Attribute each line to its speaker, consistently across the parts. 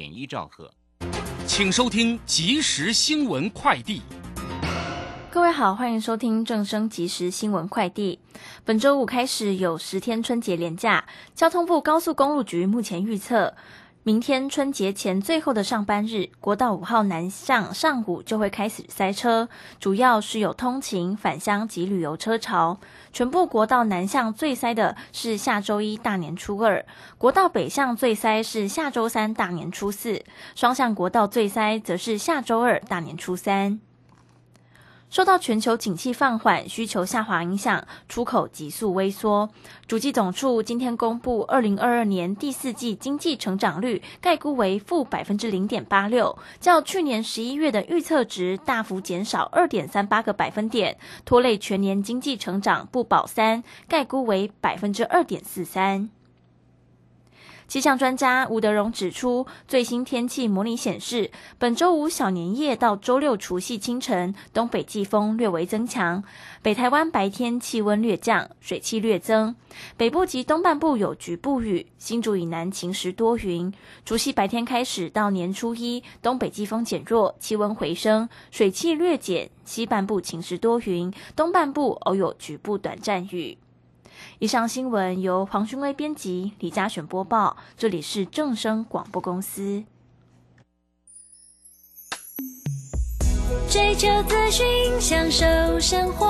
Speaker 1: 点一兆赫。
Speaker 2: 请收听即时新闻快递。
Speaker 3: 各位好，欢迎收听正声即时新闻快递。本周五开始有十天春节连假，交通部高速公路局目前预测。明天春节前最后的上班日，国道五号南向上午就会开始塞车，主要是有通勤、返乡及旅游车潮。全部国道南向最塞的是下周一大年初二，国道北向最塞是下周三大年初四，双向国道最塞则是下周二大年初三。受到全球景气放缓、需求下滑影响，出口急速微缩。主计总处今天公布，二零二二年第四季经济成长率概估为负百分之零点八六，较去年十一月的预测值大幅减少二点三八个百分点，拖累全年经济成长不保三，概估为百分之二点四三。气象专家吴德荣指出，最新天气模拟显示，本周五小年夜到周六除夕清晨，东北季风略微增强，北台湾白天气温略降，水汽略增，北部及东半部有局部雨，新竹以南晴时多云。除夕白天开始到年初一，东北季风减弱，气温回升，水汽略减，西半部晴时多云，东半部偶有局部短暂雨。以上新闻由黄勋威编辑，李嘉选播报。这里是正声广播公司。
Speaker 4: 追求资讯，享受生活，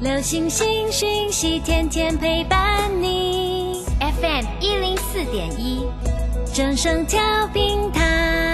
Speaker 4: 流星星讯息，天天陪伴你。FM 一零四点一，正声调频台。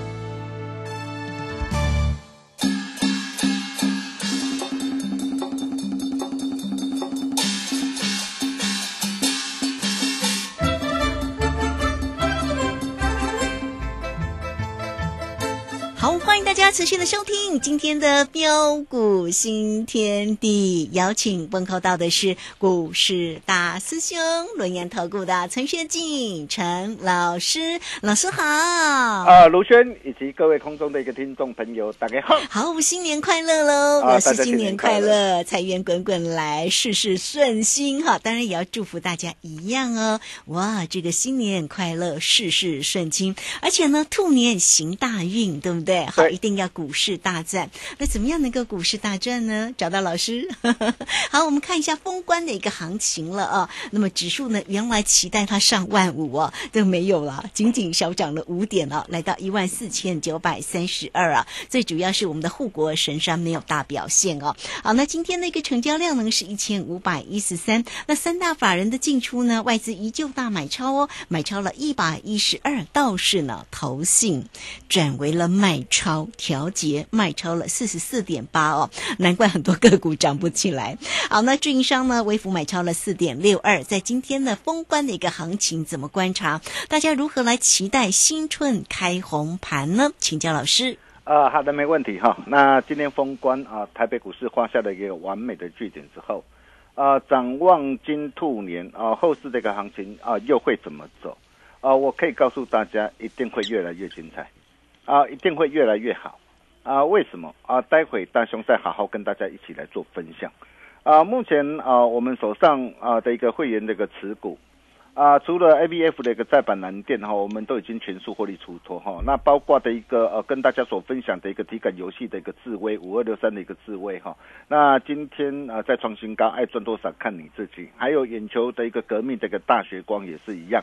Speaker 5: 家持续的收听今天的标股新天地，邀请问候到的是股市大师兄轮研投顾的陈学进陈老师，老师好。
Speaker 6: 啊，卢轩以及各位空中的一个听众朋友，大家好。
Speaker 5: 好，新年快乐喽！老师新年快乐，财源滚滚来，事事顺心哈。当然也要祝福大家一样哦。哇，这个新年快乐，事事顺心，而且呢，兔年行大运，对不对？好。一定要股市大战，那怎么样能够股市大战呢？找到老师。好，我们看一下封关的一个行情了啊。那么指数呢，原来期待它上万五啊，都没有了，仅仅小涨了五点啊，来到一万四千九百三十二啊。最主要是我们的护国神山没有大表现哦。好，那今天的一个成交量呢是一千五百一十三。那三大法人的进出呢，外资依旧大买超哦，买超了一百一十二，倒是呢投信转为了卖超。调节卖超了四十四点八哦，难怪很多个股涨不起来。好，那运营商呢？微幅买超了四点六二，在今天的封关的一个行情怎么观察？大家如何来期待新春开红盘呢？请教老师。
Speaker 6: 啊，好的，没问题哈。那今天封关啊，台北股市画下了一个完美的句点之后，啊，展望金兔年啊，后市这个行情啊，又会怎么走？啊，我可以告诉大家，一定会越来越精彩。啊，一定会越来越好啊！为什么啊？待会大雄再好好跟大家一起来做分享啊！目前啊，我们手上啊的一个会员的一个持股啊，除了 A B F 的一个再版蓝电哈，我们都已经全数获利出脱哈。那包括的一个呃，跟大家所分享的一个体感游戏的一个智威五二六三的一个智威哈。那今天啊再创新高，爱赚多少看你自己。还有眼球的一个革命的一个大学光也是一样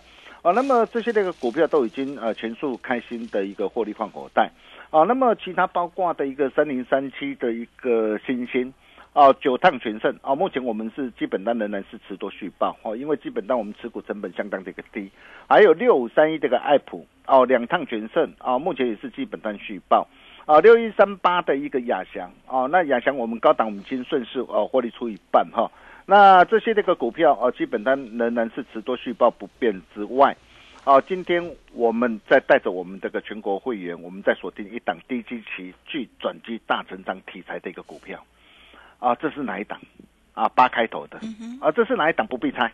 Speaker 6: 啊。那么这些这个股票都已经呃全数开心的一个获利放口袋啊。那么其他包括的一个三零三七的一个新星。哦，九趟全胜哦，目前我们是基本单仍然是持多续报哦，因为基本单我们持股成本相当的一个低，还有六五三一这个爱普哦，两趟全胜啊，目前也是基本单续报啊，六一三八的一个亚翔哦，那亚翔我们高档我们已经顺势哦获利出一半哈，那这些这个股票啊，基本单仍然是持多续报不变之外，啊，今天我们在带着我们这个全国会员，我们在锁定一档低基期具转机大成长题材的一个股票。啊，这是哪一档？啊，八开头的。啊，这是哪一档？不必猜。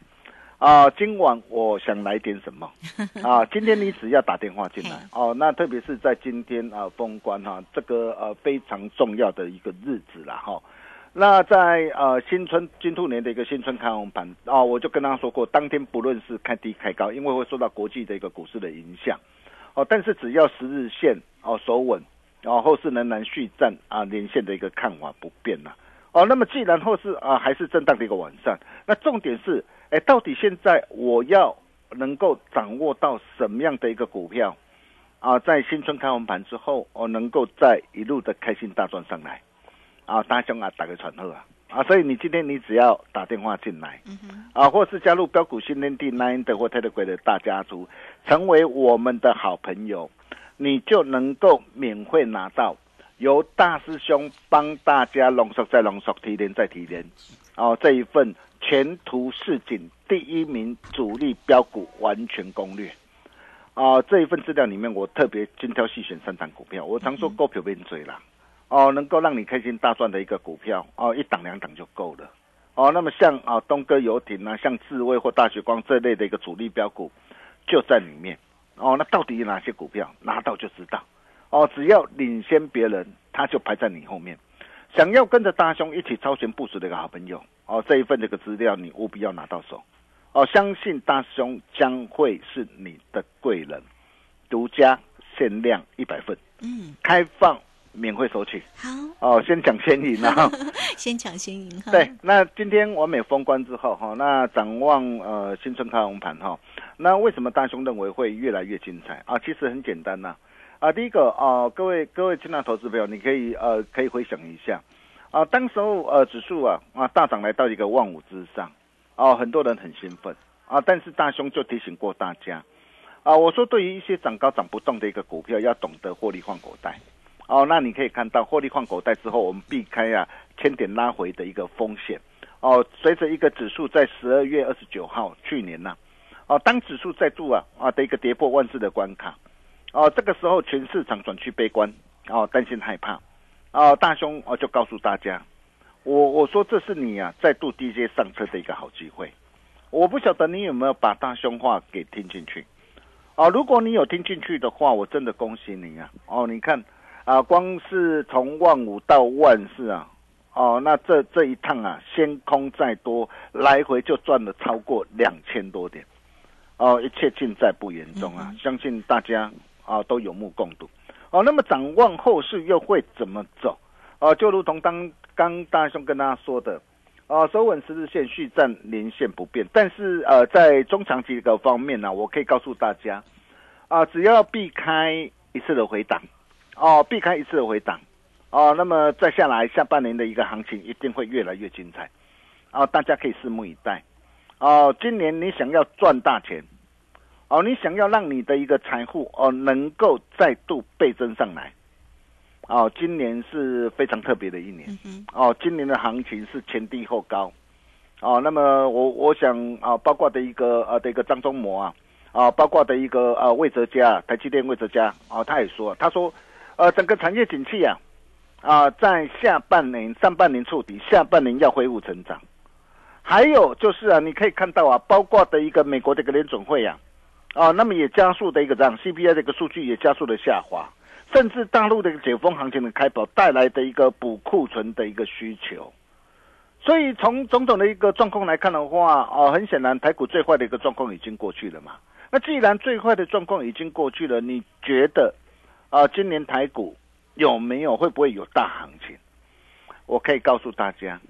Speaker 6: 啊，今晚我想来点什么？啊，今天你只要打电话进来哦。那特别是在今天啊，封关哈，这个呃非常重要的一个日子了哈。那在呃新春金兔年的一个新春开红盘啊，我就跟他说过，当天不论是开低开高，因为会受到国际的一个股市的影响哦。但是只要十日线哦守稳，然后后市仍然续战啊，连线的一个看法不变了。哦，那么既然后市啊还是震荡的一个晚上，那重点是，哎，到底现在我要能够掌握到什么样的一个股票，啊，在新春开红盘之后，我能够在一路的开心大赚上来，啊，大兄啊，打个传呼啊，啊，所以你今天你只要打电话进来，啊，或是加入标股新天地 Nine 的或 Telegram 的大家族，成为我们的好朋友，你就能够免费拿到。由大师兄帮大家浓缩再浓缩，提炼再提炼，哦，这一份前途似锦第一名主力标股完全攻略，啊，这一份资料里面我特别精挑细选三档股票，我常说股票变追啦，哦，能够让你开心大赚的一个股票，哦，一档两档就够了，哦，那么像啊东哥游艇啊，像智威或大雪光这类的一个主力标股就在里面，哦，那到底有哪些股票拿到就知道。哦，只要领先别人，他就排在你后面。想要跟着大兄一起超前部署的一个好朋友，哦，这一份这个资料你务必要拿到手。哦，相信大兄将会是你的贵人，独家限量一百份，嗯，开放免费索取。
Speaker 5: 好，
Speaker 6: 哦，先抢先赢啊！
Speaker 5: 先抢先赢哈。
Speaker 6: 对，那今天完美封关之后哈，那展望呃新春开红盘哈，那为什么大兄认为会越来越精彩啊？其实很简单呐。啊，第一个啊，各位各位亲爱投资朋友，你可以呃可以回想一下，啊，当时候呃指数啊啊大涨来到一个万五之上，哦，很多人很兴奋啊，但是大兄就提醒过大家，啊，我说对于一些涨高涨不动的一个股票，要懂得获利换口袋，哦，那你可以看到获利换口袋之后，我们避开啊千点拉回的一个风险，哦，随着一个指数在十二月二十九号去年呐，哦，当指数再度啊啊的一个跌破万字的关卡。哦，这个时候全市场转趋悲观，哦，担心害怕，哦，大兄哦就告诉大家，我我说这是你啊再度低阶上车的一个好机会，我不晓得你有没有把大兄话给听进去，哦，如果你有听进去的话，我真的恭喜你啊，哦，你看啊，光是从万五到万四啊，哦，那这这一趟啊，先空再多，来回就赚了超过两千多点，哦，一切尽在不言中啊，相信大家。啊，都有目共睹，哦，那么展望后市又会怎么走？哦，就如同当刚大兄跟大家说的，啊，收稳十日线续战连线不变，但是呃，在中长期的方面呢，我可以告诉大家，啊，只要避开一次的回档，哦，避开一次的回档，哦，那么再下来下半年的一个行情一定会越来越精彩，啊，大家可以拭目以待，哦，今年你想要赚大钱。哦，你想要让你的一个财富哦能够再度倍增上来，哦，今年是非常特别的一年，哦，今年的行情是前低后高，哦，那么我我想啊，包括的一个呃的一个张忠谋啊，啊，包括的一个呃魏哲家，台积电魏哲家，哦，他也说，他说，呃，整个产业景气啊，啊，在下半年上半年触底，下半年要恢复成长，还有就是啊，你可以看到啊，包括的一个美国的一个联准会啊。啊，那么也加速的一个这样 CPI 的一个数据也加速的下滑，甚至大陆的一个解封行情的开跑带来的一个补库存的一个需求，所以从种种的一个状况来看的话，哦，很显然台股最坏的一个状况已经过去了嘛。那既然最坏的状况已经过去了，你觉得啊，今年台股有没有会不会有大行情？我可以告诉大家，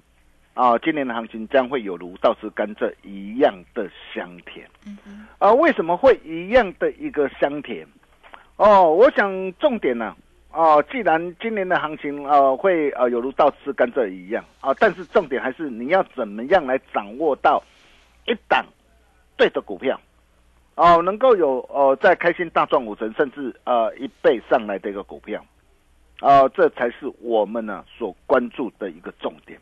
Speaker 6: 啊，今年的行情将会有如倒吃甘蔗一样的香甜。啊，为什么会一样的一个香甜？哦，我想重点呢，哦，既然今年的行情呃会呃有如倒吃甘蔗一样啊，但是重点还是你要怎么样来掌握到一档对的股票。哦，能够有呃在开心大赚五成，甚至呃一倍上来的一个股票，啊，这才是我们呢所关注的一个重点。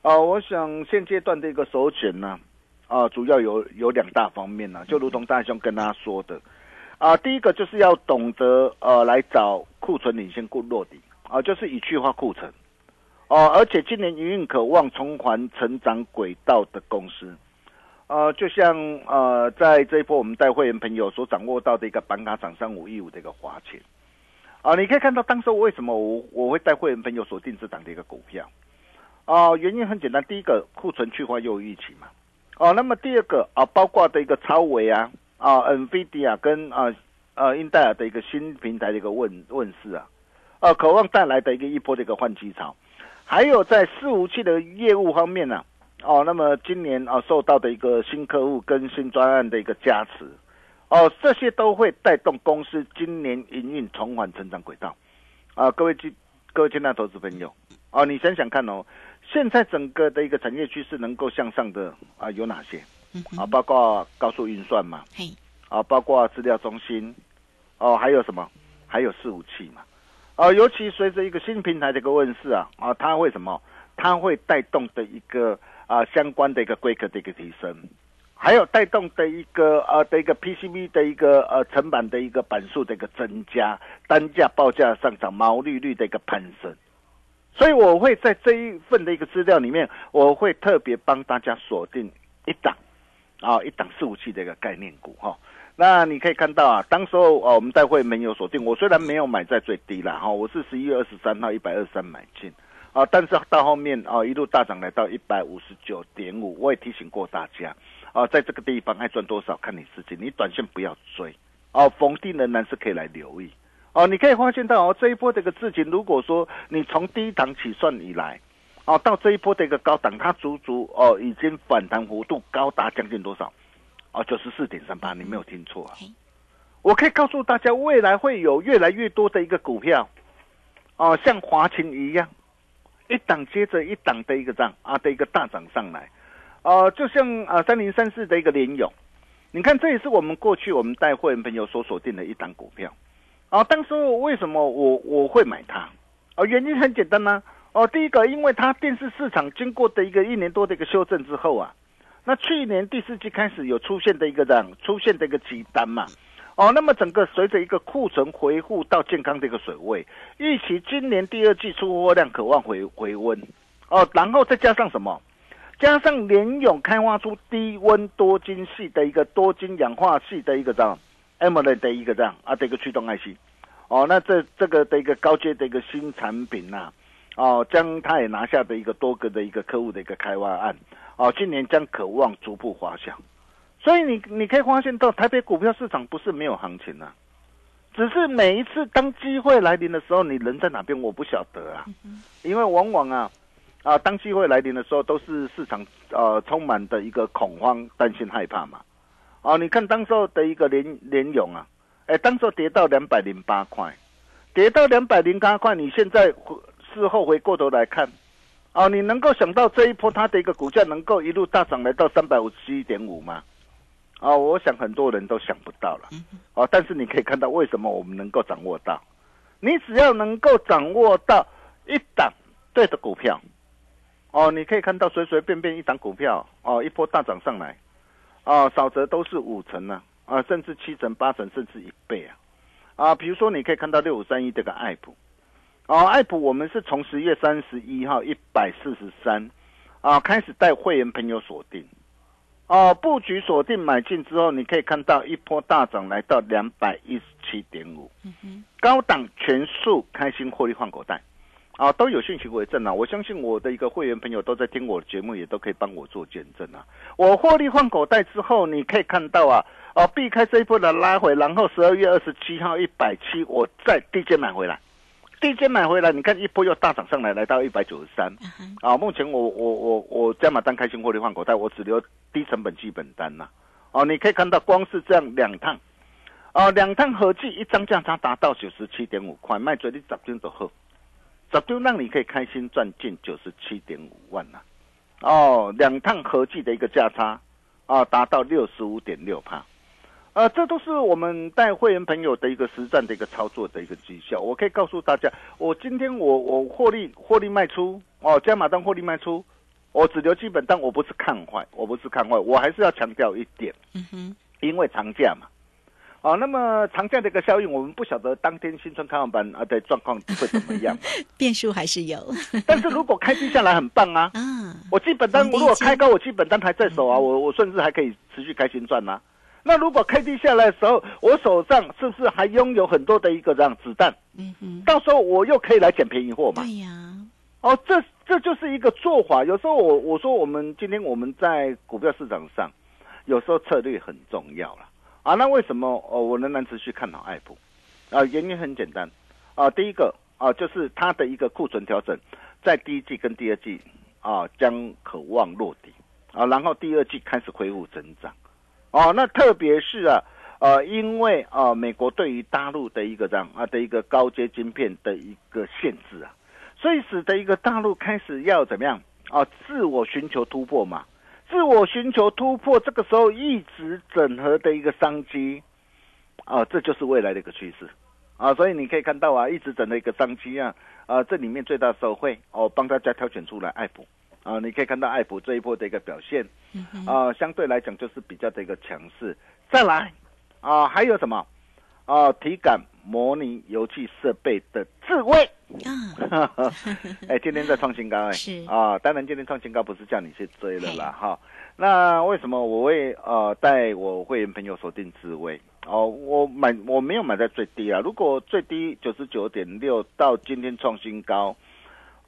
Speaker 6: 啊，我想现阶段的一个首选呢，啊，主要有有两大方面呢，就如同大兄跟大家说的，啊，第一个就是要懂得呃来找库存领先库落底，啊，就是以去化库存，哦，而且今年营运渴望重返成长轨道的公司。呃，就像呃，在这一波我们带会员朋友所掌握到的一个板卡涨三五一五的一个花钱，啊，你可以看到当时为什么我我会带会员朋友所定这档的一个股票，啊，原因很简单，第一个库存去化又预期嘛，哦，那么第二个啊，包括的一个超维啊，啊，NVIDIA 跟啊呃英戴尔的一个新平台的一个问问世啊，啊，渴望带来的一个一波的一个换机潮，还有在伺服器的业务方面呢。哦，那么今年啊，受到的一个新客户跟新专案的一个加持，哦，这些都会带动公司今年营运重返成长轨道。啊，各位亲，各位亲爱的投资朋友，哦，你想想看哦，现在整个的一个产业趋势能够向上的啊有哪些？啊，包括高速运算嘛，啊，包括资料中心，哦，还有什么？还有伺服器嘛，啊，尤其随着一个新平台的一个问世啊，啊，它会什么？它会带动的一个。啊，相关的一个规格的一个提升，还有带动的一个呃的一个 PCB 的一个呃成本的一个板数的一个增加，单价报价上涨，毛利率的一个攀升，所以我会在这一份的一个资料里面，我会特别帮大家锁定一档啊一档四五七的一个概念股哈。那你可以看到啊，当时候啊我们待会没有锁定，我虽然没有买在最低了哈，我是十一月二十三号一百二十三买进。啊，但是到后面啊，一路大涨来到一百五十九点五，我也提醒过大家，啊，在这个地方爱赚多少看你自己，你短线不要追，啊，逢低仍然是可以来留意，哦，你可以发现到哦，这一波这个事情，如果说你从低档起算以来，哦，到这一波的一个高档，它足足哦已经反弹幅度高达将近多少？哦，九十四点三八，你没有听错啊，我可以告诉大家，未来会有越来越多的一个股票，哦，像华勤一样。一档接着一档的一个涨啊的一个大涨上来，呃，就像啊三零三四的一个联勇，你看这也是我们过去我们带会员朋友所锁定的一档股票，啊，当时为什么我我会买它？啊，原因很简单呐，哦，第一个因为它电视市场经过的一个一年多的一个修正之后啊，那去年第四季开始有出现的一个这样出现的一个急单嘛。哦，那么整个随着一个库存回复到健康的一个水位，预期今年第二季出货量渴望回回温，哦，然后再加上什么？加上联勇开发出低温多晶系的一个多晶氧化系的一个这样 AMOLED 的一个这样啊的一个驱动 IC，哦，那这这个的一个高阶的一个新产品呐，哦，将它也拿下的一个多个的一个客户的一个开发案，哦，今年将渴望逐步滑向。所以你你可以发现到台北股票市场不是没有行情啊，只是每一次当机会来临的时候，你人在哪边我不晓得啊，因为往往啊啊当机会来临的时候，都是市场呃充满的一个恐慌、担心、害怕嘛。哦，你看当时候的一个连连勇啊，哎，当时候跌到两百零八块，跌到两百零八块，你现在事后回过头来看，哦，你能够想到这一波它的一个股价能够一路大涨来到三百五十七点五吗？啊，我想很多人都想不到了，哦，但是你可以看到为什么我们能够掌握到，你只要能够掌握到一档对的股票，哦，你可以看到随随便便一档股票，哦，一波大涨上来，哦，少则都是五成呢，啊，甚至七成、八成，甚至一倍啊，啊，比如说你可以看到六五三一这个爱普，哦，爱普我们是从十月三十一号一百四十三，啊，开始带会员朋友锁定。哦，布局锁定买进之后，你可以看到一波大涨来到两百一十七点五，高档全数开心获利换口袋，啊，都有讯息为证啊！我相信我的一个会员朋友都在听我的节目，也都可以帮我做见证啊！我获利换口袋之后，你可以看到啊，哦，避开这一波的拉回，然后十二月二十七号一百七，我再低阶买回来，低阶买回来，你看一波又大涨上来，来到一百九十三啊！目前我我我我加码单开心获利换口袋，我只留低成本基本单呐！哦，你可以看到，光是这样两趟，哦，两趟合计一张价差达到九十七点五块，卖最低十点就好。早就让你可以开心赚近九十七点五万了，哦，两趟合计的一个价差，啊，达到六十五点六帕，呃，这都是我们带会员朋友的一个实战的一个操作的一个绩效。我可以告诉大家，我今天我我获利获利卖出，哦，加码单获利卖出，我只留基本单，我不是看坏，我不是看坏，我还是要强调一点，嗯哼，因为长假嘛。哦，那么长假的一个效应，我们不晓得当天新春开完班啊的状况会怎么样，
Speaker 5: 变数还是有。
Speaker 6: 但是如果开低下来很棒啊，嗯，我基本单如果开高，我基本单还在手啊，我我甚至还可以持续开新赚呐。那如果开低下来的时候，我手上是不是还拥有很多的一个这样子弹？嗯哼，到时候我又可以来捡便宜货嘛。
Speaker 5: 对呀。
Speaker 6: 哦，这这就是一个做法。有时候我我说我们今天我们在股票市场上，有时候策略很重要了。啊，那为什么哦我仍然持续看好爱普？啊，原因很简单，啊，第一个啊就是它的一个库存调整，在第一季跟第二季啊将渴望落地啊，然后第二季开始恢复增长，哦，那特别是啊呃因为啊美国对于大陆的一个这样啊的一个高阶晶片的一个限制啊，所以使得一个大陆开始要怎么样？啊自我寻求突破嘛。自我寻求突破，这个时候一直整合的一个商机，啊，这就是未来的一个趋势，啊，所以你可以看到啊，一直整的一个商机啊，啊，这里面最大的受惠哦，帮大家挑选出来爱普，啊，你可以看到爱普这一波的一个表现，啊，相对来讲就是比较的一个强势。再来，啊，还有什么？啊，体感模拟游戏设备的智慧啊！哎，今天在创新高哎，
Speaker 5: 是
Speaker 6: 啊，当然今天创新高不是叫你去追了啦哈。那为什么我会呃带我会员朋友锁定智慧？哦，我买我没有买在最低啊，如果最低九十九点六到今天创新高，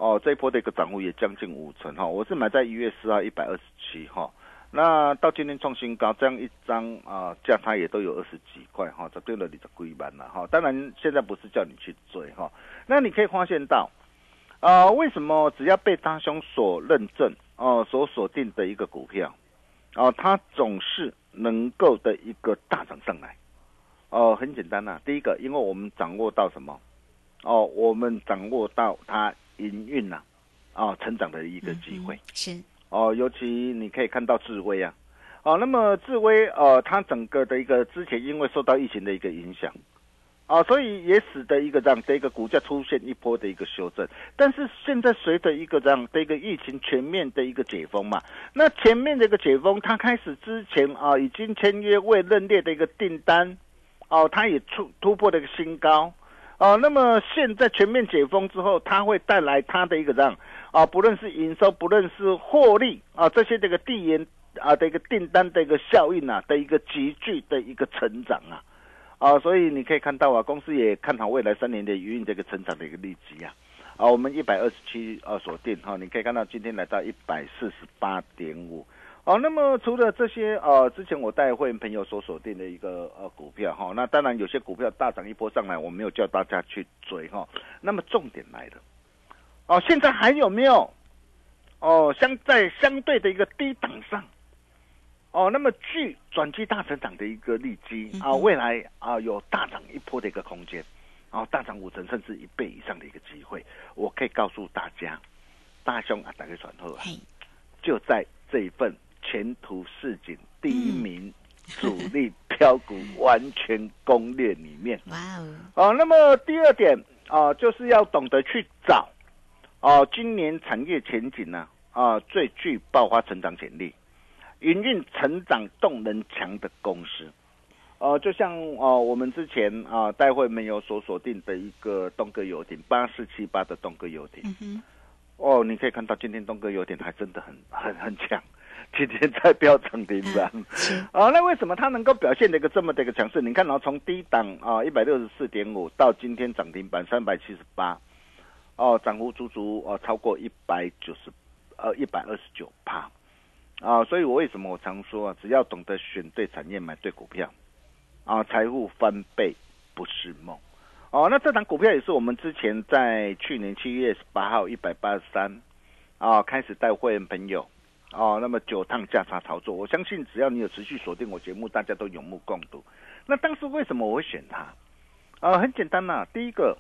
Speaker 6: 哦，这一波的一个涨幅也将近五成哈。我是买在一月四号一百二十七哈。那到今天创新高，这样一张啊价差也都有二十几块哈，这对了你的归班了哈。当然现在不是叫你去追哈，那你可以发现到，啊为什么只要被大兄所认证哦，所锁定的一个股票，哦它总是能够的一个大涨上来，哦很简单呐，第一个因为我们掌握到什么，哦我们掌握到它营运呐，啊成长的一个机会
Speaker 5: 是。
Speaker 6: 哦，尤其你可以看到智威啊，哦，那么智威呃，它整个的一个之前因为受到疫情的一个影响，啊，所以也使得一个这样的一个股价出现一波的一个修正。但是现在随着一个这样的一个疫情全面的一个解封嘛，那前面的一个解封，它开始之前啊，已经签约未认列的一个订单，哦，它也突突破了一个新高，啊，那么现在全面解封之后，它会带来它的一个这样。啊，不论是营收，不论是获利啊，这些这个递延啊的一个订单的一个效应啊的一个急剧的一个成长啊，啊，所以你可以看到啊，公司也看好未来三年的营运这个成长的一个利基啊，啊，我们一百二十七啊锁定哈，你可以看到今天来到一百四十八点五，哦，那么除了这些呃，之前我带会员朋友所锁定的一个呃股票哈，那当然有些股票大涨一波上来，我没有叫大家去追哈，那么重点来了。哦，现在还有没有？哦，相在相对的一个低档上，哦，那么具转机大成长的一个利基啊，未来啊有大涨一波的一个空间，然后大涨五成甚至一倍以上的一个机会，我可以告诉大家，大兄啊，打开传后啊，就在这一份前途似锦第一名主力标股完全攻略里面，哇哦，哦，那么第二点啊，就是要懂得去找。哦，今年产业前景呢？啊，最具爆发成长潜力、营运成长动能强的公司，呃，就像哦，我们之前啊，待会没有所锁定的一个东哥游艇八四七八的东哥游艇，哦，你可以看到今天东哥游艇还真的很很很强，今天在飙涨停板，啊，那为什么它能够表现的一个这么的一个强势？你看，然后从低档啊一百六十四点五到今天涨停板三百七十八。哦，涨幅足足哦超过一百九十，呃一百二十九趴，啊，所以我为什么我常说啊，只要懂得选对产业，买对股票，啊，财富翻倍不是梦。哦，那这档股票也是我们之前在去年七月十八号一百八十三，啊，开始带会员朋友，哦，那么九趟价差操作，我相信只要你有持续锁定我节目，大家都有目共睹。那当时为什么我会选它？啊，很简单呐，第一个，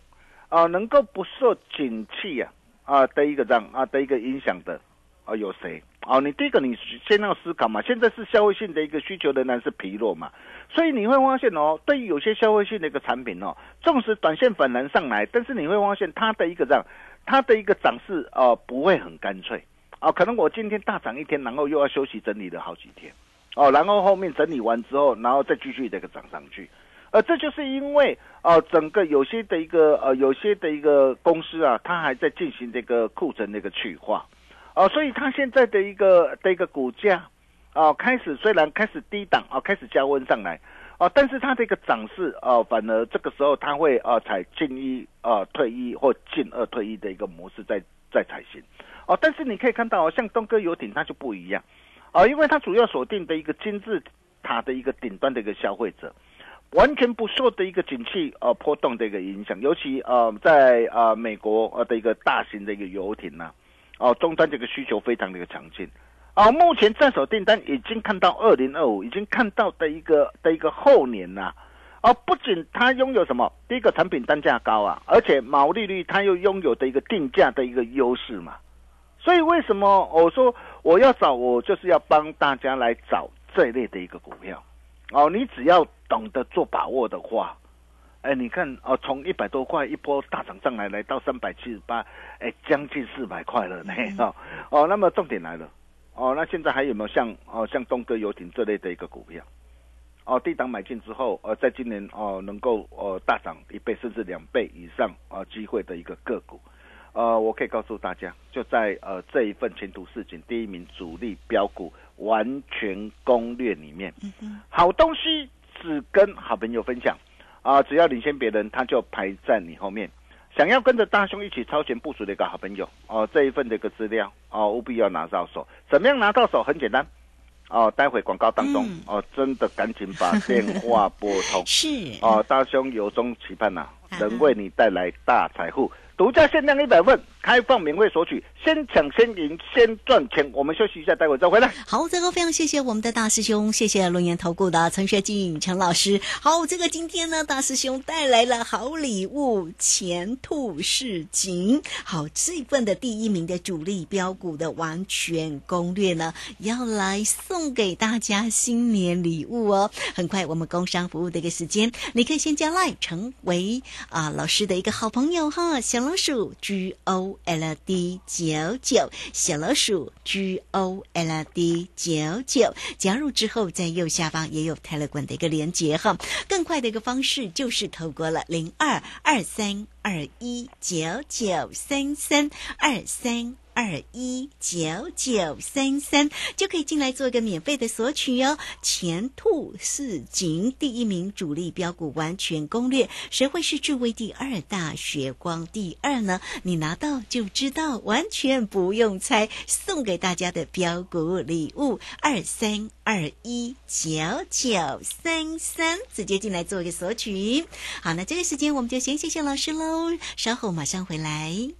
Speaker 6: 啊，能够不受景气呀啊的一个这样啊的一个影响的，啊有谁？哦，你第一个你先要思考嘛，现在是消费性的一个需求仍然是疲弱嘛，所以你会发现哦，对于有些消费性的一个产品哦，纵使短线反弹上来，但是你会发现它的一个这样，它的一个涨势哦不会很干脆，啊，可能我今天大涨一天，然后又要休息整理了好几天，哦，然后后面整理完之后，然后再继续这个涨上去，呃，这就是因为啊，整个有些的一个呃，有些的一个公司啊，它还在进行这个库存的一个去化。啊，所以它现在的一个的一个股价，啊，开始虽然开始低档啊，开始加温上来，哦，但是它的一个涨势，哦，反而这个时候它会啊采进一啊退一或进二退一的一个模式在在采行，哦，但是你可以看到，像东哥游艇它就不一样，哦，因为它主要锁定的一个金字塔的一个顶端的一个消费者，完全不受的一个景气呃波动的一个影响，尤其呃在啊美国呃的一个大型的一个游艇呢。哦，终端这个需求非常的一个强劲，哦，目前在手订单已经看到二零二五，已经看到的一个的一个后年呐，哦，不仅它拥有什么，第一个产品单价高啊，而且毛利率它又拥有的一个定价的一个优势嘛，所以为什么我说我要找我就是要帮大家来找这类的一个股票，哦，你只要懂得做把握的话。哎，你看哦，从一百多块一波大涨上来，来到三百七十八，哎，将近四百块了呢，哦哦，那么重点来了，哦，那现在还有没有像哦像东哥游艇这类的一个股票，哦，低档买进之后，呃，在今年哦能够呃大涨一倍甚至两倍以上啊机会的一个个股，呃，我可以告诉大家，就在呃这一份前途似锦第一名主力标股完全攻略里面，好东西只跟好朋友分享。啊，只要领先别人，他就排在你后面。想要跟着大兄一起超前部署的一个好朋友，哦，这一份的一个资料，哦，务必要拿到手。怎么样拿到手？很简单，哦，待会广告当中，哦，真的赶紧把 电话拨通。
Speaker 5: 是，
Speaker 6: 哦，大兄由衷期盼呐，能为你带来大财富。独家限量一百份，开放免费索取，先抢先赢，先赚钱。我们休息一下，待会再回来。
Speaker 5: 好，这个非常谢谢我们的大师兄，谢谢龙岩投顾的陈学进陈老师。好，这个今天呢，大师兄带来了好礼物，前途似锦。好，这份的第一名的主力标股的完全攻略呢，要来送给大家新年礼物哦。很快，我们工商服务的一个时间，你可以先加来成为啊老师的一个好朋友哈，小老鼠 G O L D 九九，小老鼠 G O L D 九九，加入之后在右下方也有泰勒管的一个连接哈。更快的一个方式就是透过了零二二三二一九九三三二三。二一九九三三就可以进来做一个免费的索取哦。前兔似锦第一名主力标股完全攻略，谁会是智慧第二大血光第二呢？你拿到就知道，完全不用猜。送给大家的标股礼物二三二一九九三三，直接进来做一个索取。好，那这个时间我们就先谢谢老师喽，稍后马上回来。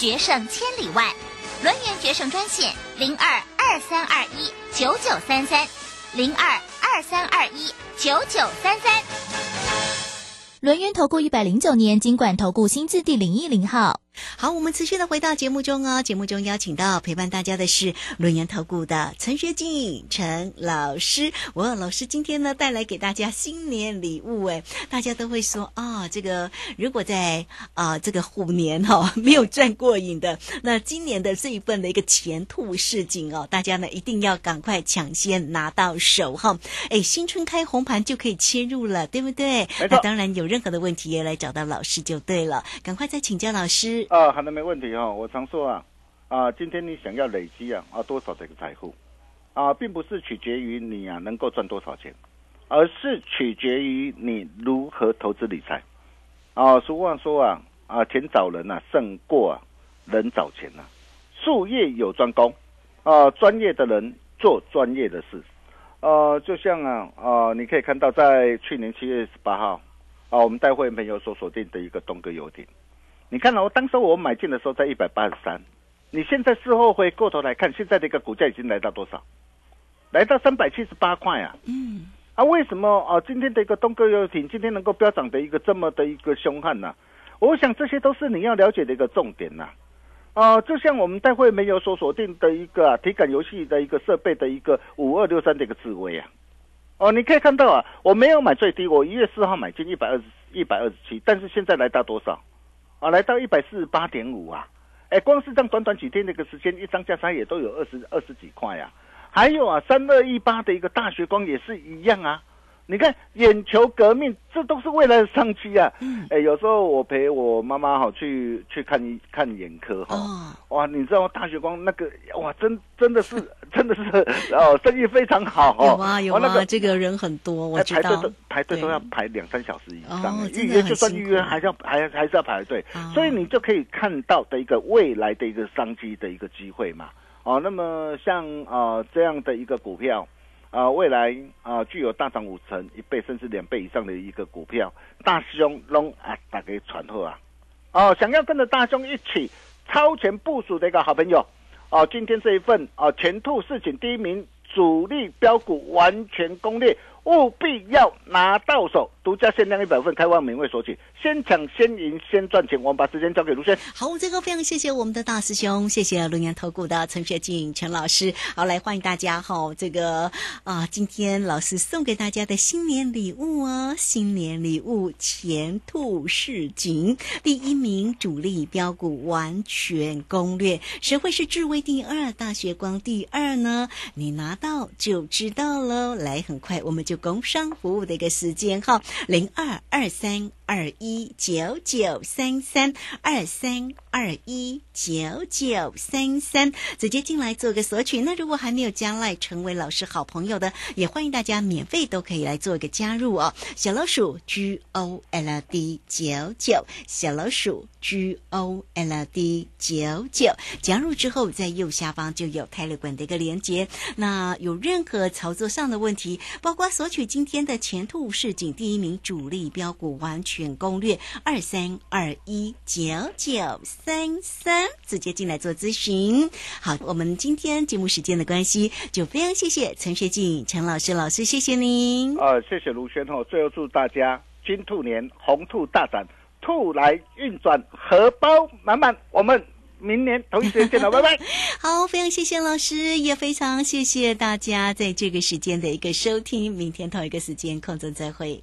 Speaker 7: 决胜千里外，轮圆决胜专线零二二三二一九九三三零二二三二一九九三三。
Speaker 4: 轮圆投顾一百零九年金管投顾新字第零一零号。
Speaker 5: 好，我们持续的回到节目中哦。节目中邀请到陪伴大家的是轮研投顾的陈学静陈老师。我老师今天呢带来给大家新年礼物哎，大家都会说啊，这个如果在啊这个虎年哈没有赚过瘾的，那今年的这一份的一个前兔似锦哦，大家呢一定要赶快抢先拿到手哈。哎，新春开红盘就可以切入了，对不对？那当然有任何的问题也来找到老师就对了，赶快再请教老师。
Speaker 6: 啊，好的，没问题哈。我常说啊，啊，今天你想要累积啊啊多少这个财富啊，并不是取决于你啊能够赚多少钱，而是取决于你如何投资理财。啊，俗话说啊啊，钱找人呐胜过啊人找钱呐。术业有专攻啊，专业的人做专业的事。呃，就像啊啊，你可以看到在去年七月十八号啊，我们带会员朋友所锁定的一个东哥游艇。你看哦，当时我买进的时候在一百八十三，你现在事后回过头来看，现在的一个股价已经来到多少？来到三百七十八块啊！嗯，啊，为什么啊？今天的一个东哥游艇今天能够飙涨的一个这么的一个凶悍呢？我想这些都是你要了解的一个重点呐。啊，就像我们待会没有所锁定的一个体感游戏的一个设备的一个五二六三的一个智慧啊。哦，你可以看到啊，我没有买最低，我一月四号买进一百二十一百二十七，但是现在来到多少？啊，来到一百四十八点五啊！哎，光是这样短短几天的一个时间，一张价差也都有二十二十几块呀。还有啊，三二一八的一个大学光也是一样啊。你看，眼球革命，这都是未来的商机啊！哎，有时候我陪我妈妈哈去去看一看眼科哈，哇，你知道大血光那个哇，真真的是 真的是哦，生意非常好
Speaker 5: 哦。有啊有啊，这个人很多，我知道。
Speaker 6: 排队都排队都要排两三小时以上，预约就算预约还是要还还是要排队，所以你就可以看到的一个未来的一个商机的一个机会嘛。哦，那么像啊这样的一个股票。啊，未来啊，具有大涨五成、一倍甚至两倍以上的一个股票，大师兄龙啊，打给传后啊，哦，想要跟着大兄一起超前部署的一个好朋友，哦，今天这一份啊，前兔事情第一名主力标股完全攻略。务必要拿到手，独家限量一百份，开放免费索取，先抢先赢先赚钱。我们把时间交给卢轩。
Speaker 5: 好，这个非常谢谢我们的大师兄，谢谢龙岩投顾的陈学静陈老师。好，来欢迎大家哈，这个啊，今天老师送给大家的新年礼物哦，新年礼物前兔似锦，第一名主力标股完全攻略，谁会是智威第二，大学光第二呢？你拿到就知道喽。来，很快我们。就工商服务的一个时间哈，零二二三二一九九三三二三二一九九三三，直接进来做个索取。那如果还没有加来成为老师好朋友的，也欢迎大家免费都可以来做一个加入哦。小老鼠 G O L D 九九，小老鼠 G O L D 九九，加入之后在右下方就有泰勒管的一个连接。那有任何操作上的问题，包括。索取今天的前途市井第一名主力标股完全攻略二三二一九九三三，直接进来做咨询。好，我们今天节目时间的关系，就非常谢谢陈学静陈老师老师，谢谢您。
Speaker 6: 啊，谢谢卢轩哦。最后祝大家金兔年红兔大展，兔来运转，荷包满满。我们。明年同一时间见了，拜拜。
Speaker 5: 好，非常谢谢老师，也非常谢谢大家在这个时间的一个收听。明天同一个时间空中再会。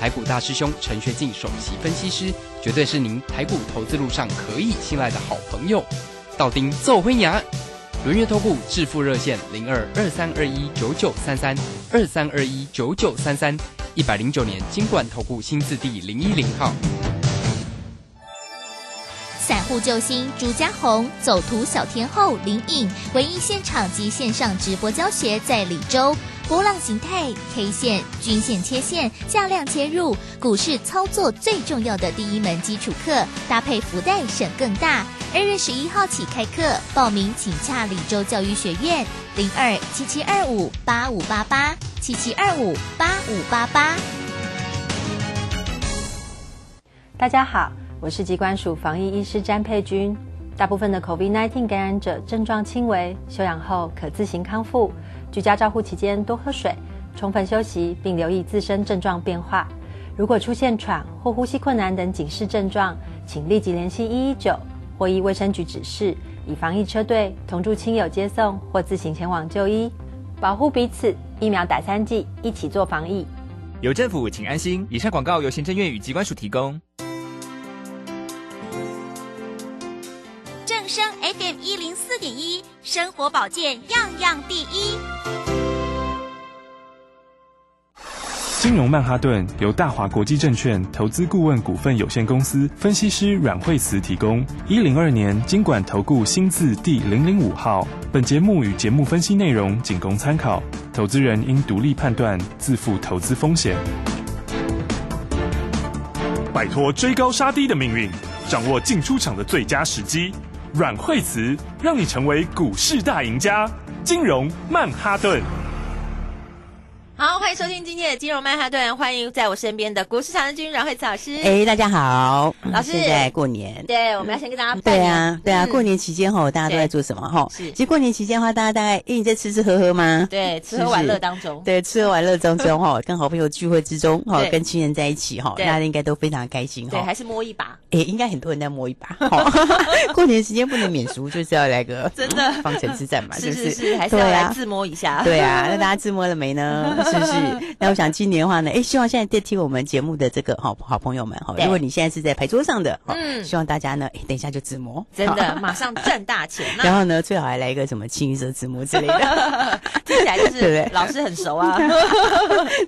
Speaker 2: 台股大师兄陈学进首席分析师，绝对是您台股投资路上可以信赖的好朋友。道丁奏灰牙。轮月投顾致富热线零二二三二一九九三三二三二一九九三三一百零九年金管投顾新字第零一零号。
Speaker 7: 散户救星朱家红、走图小天后林颖，唯一现场及线上直播教学在李州。波浪形态、K 线、均线切线、价量切入，股市操作最重要的第一门基础课，搭配福袋省更大。二月十一号起开课，报名请洽李州教育学院零二七七二五八五八八七七二五八五八八。
Speaker 8: 大家好，我是疾管署防疫医师詹佩君。大部分的 COVID-19 感染者症状轻微，休养后可自行康复。居家照护期间多喝水，充分休息，并留意自身症状变化。如果出现喘或呼吸困难等警示症状，请立即联系一一九或依卫生局指示，以防疫车队同住亲友接送或自行前往就医，保护彼此。疫苗打三剂，一起做防疫。
Speaker 9: 有政府，请安心。以上广告由行政院与机关署提供。
Speaker 7: 声 FM 一零四点一，生活保健样样第一。
Speaker 10: 金融曼哈顿由大华国际证券投资顾问股份有限公司分析师阮惠慈提供。一零二年经管投顾新字第零零五号。本节目与节目分析内容仅供参考，投资人应独立判断，自负投资风险。摆脱追高杀低的命运，掌握进出场的最佳时机。阮惠慈让你成为股市大赢家。金融曼哈顿。
Speaker 11: 好，欢迎收听今天的金融曼哈顿，欢迎在我身边的股市常的君阮慧慈老师。
Speaker 12: 哎，大家好，
Speaker 11: 老师。
Speaker 12: 现在过年，
Speaker 11: 对，我们要先跟大家
Speaker 12: 对啊，对啊，过年期间哈，大家都在做什么哈？
Speaker 11: 是，
Speaker 12: 其实过年期间的话，大家大概哎你在吃吃喝喝吗？
Speaker 11: 对，吃喝玩乐当中，
Speaker 12: 对，吃喝玩乐当中 哈，跟好朋友聚会之中哈，跟亲人在一起哈，大家应该都非常开心哈。
Speaker 11: 对，还是摸一把，
Speaker 12: 哎，应该很多人在摸一把。过年时间不能免俗，就是要来个
Speaker 11: 真的
Speaker 12: 方城之战嘛，
Speaker 11: 是是是，还是要来自摸一下。
Speaker 12: 对啊，那大家自摸了没呢？是不是？那我想今年的话呢，哎，希望现在在听我们节目的这个好好朋友们哈，如果你现在是在牌桌上的，嗯，希望大家呢，哎，等一下就自摸，
Speaker 11: 真的马上赚大钱。
Speaker 12: 然后呢，最好还来一个什么清一色自摸之类的，
Speaker 11: 听起来就是老师很熟啊。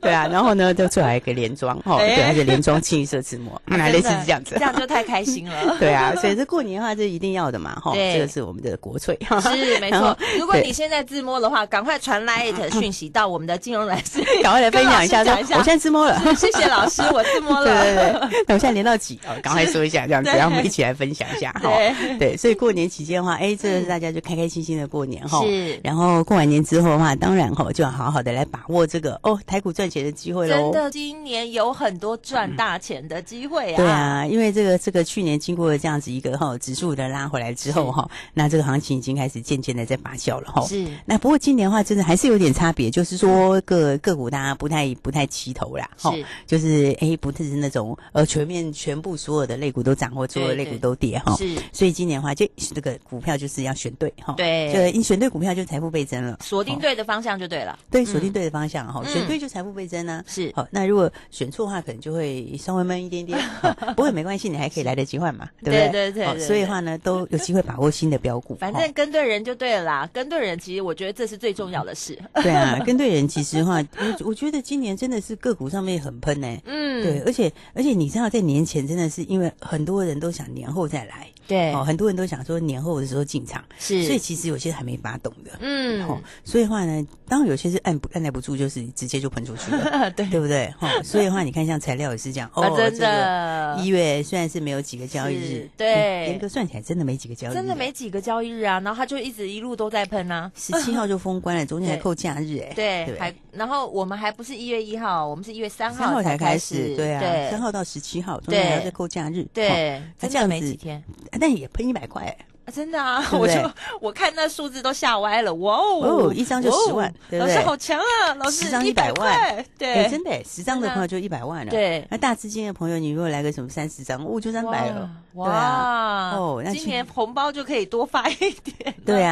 Speaker 12: 对啊，然后呢，就最好一个连装哈，对，而且连装清一色自摸，那类似是这样子，
Speaker 11: 这样就太开心了。
Speaker 12: 对啊，所以这过年的话，这一定要的嘛，哈，这个是我们的国粹。
Speaker 11: 是没错。如果你现在自摸的话，赶快传 light 讯息到我们的金融老师，
Speaker 12: 赶快来分享一下，说我现在自摸了。
Speaker 11: 谢谢老师，我自摸了。
Speaker 12: 对对对，那我现在连到几？哦，赶快说一下，这样子，然后我们一起来分享一下。
Speaker 11: 对
Speaker 12: 对，所以过年期间的话，哎，这个大家就开开心心的过年哈。
Speaker 11: 是。
Speaker 12: 然后过完年之后的话，当然哈，就要好好的来把握这个哦，台股赚钱的机会喽。
Speaker 11: 真的，今年有很多赚大钱的机会啊。
Speaker 12: 对啊，因为这个这个去年经过了这样子一个哈指数的拉回来之后哈，那这个行情已经开始渐渐的在发酵了哈。
Speaker 11: 是。
Speaker 12: 那不过今年的话，真的还是有点差别，就是说个个股大家不太不太齐头啦。
Speaker 11: 哈。
Speaker 12: 就是哎，不是那种呃全面全部所有的类股都涨或所有的类股都跌哈。
Speaker 11: 是。
Speaker 12: 所以今年的话，就这个股票就是要选对哈。
Speaker 11: 对。
Speaker 12: 就你选对股票，就财富倍增了。
Speaker 11: 锁定对的方向就对了。
Speaker 12: 对，锁定对的方向哈，选对就财富倍增呢。
Speaker 11: 是。
Speaker 12: 好，那如果选错的话，可能就会稍微闷一点点。不过没关系，你还可以来得及换嘛，对不对？
Speaker 11: 对对
Speaker 12: 对。所以的话呢，都 有机会把握新的标股。
Speaker 11: 反正跟对人就对了啦，跟对人其实我觉得这是最重要的事。
Speaker 12: 对啊，跟对人其实话，我我觉得今年真的是个股上面很喷呢。
Speaker 11: 嗯。
Speaker 12: 对，而且而且你知道，在年前真的是因为很多人都想年后再来。
Speaker 11: 对
Speaker 12: 哦，很多人都想说年后的时候进场，
Speaker 11: 是，
Speaker 12: 所以其实有些还没发动的，
Speaker 11: 嗯，
Speaker 12: 哦，所以话呢，当然有些是按不按耐不住，就是直接就喷出去了，
Speaker 11: 对
Speaker 12: 对不对？哈，所以的话，你看像材料也是这样，
Speaker 11: 哦，真的，
Speaker 12: 一月虽然是没有几个交易日，
Speaker 11: 对，
Speaker 12: 严格算起来真的没几个交易日，
Speaker 11: 真的没几个交易日啊，然后他就一直一路都在喷啊，
Speaker 12: 十七号就封关了，中间还扣假日，哎，
Speaker 11: 对，还然后我们还不是一月一号，我们是一月三
Speaker 12: 号
Speaker 11: 才开始，
Speaker 12: 对啊，三号到十七号中间还要再扣假日，
Speaker 11: 对，他这样没几天，
Speaker 12: 但也喷一百。块，
Speaker 11: 真的啊！我就 我看那数字都吓歪了，哇
Speaker 12: 哦，一张就十万，对
Speaker 11: 老师好强啊！老师
Speaker 12: 十张
Speaker 11: 一
Speaker 12: 百万，
Speaker 11: 对，
Speaker 12: 真的，十张的朋友就一百万了。
Speaker 11: 对，
Speaker 12: 那大资金的朋友，你如果来个什么三十张，哦，就三百了。
Speaker 11: 哇，
Speaker 12: 哦，
Speaker 11: 那今年红包就可以多发一点。
Speaker 12: 对啊。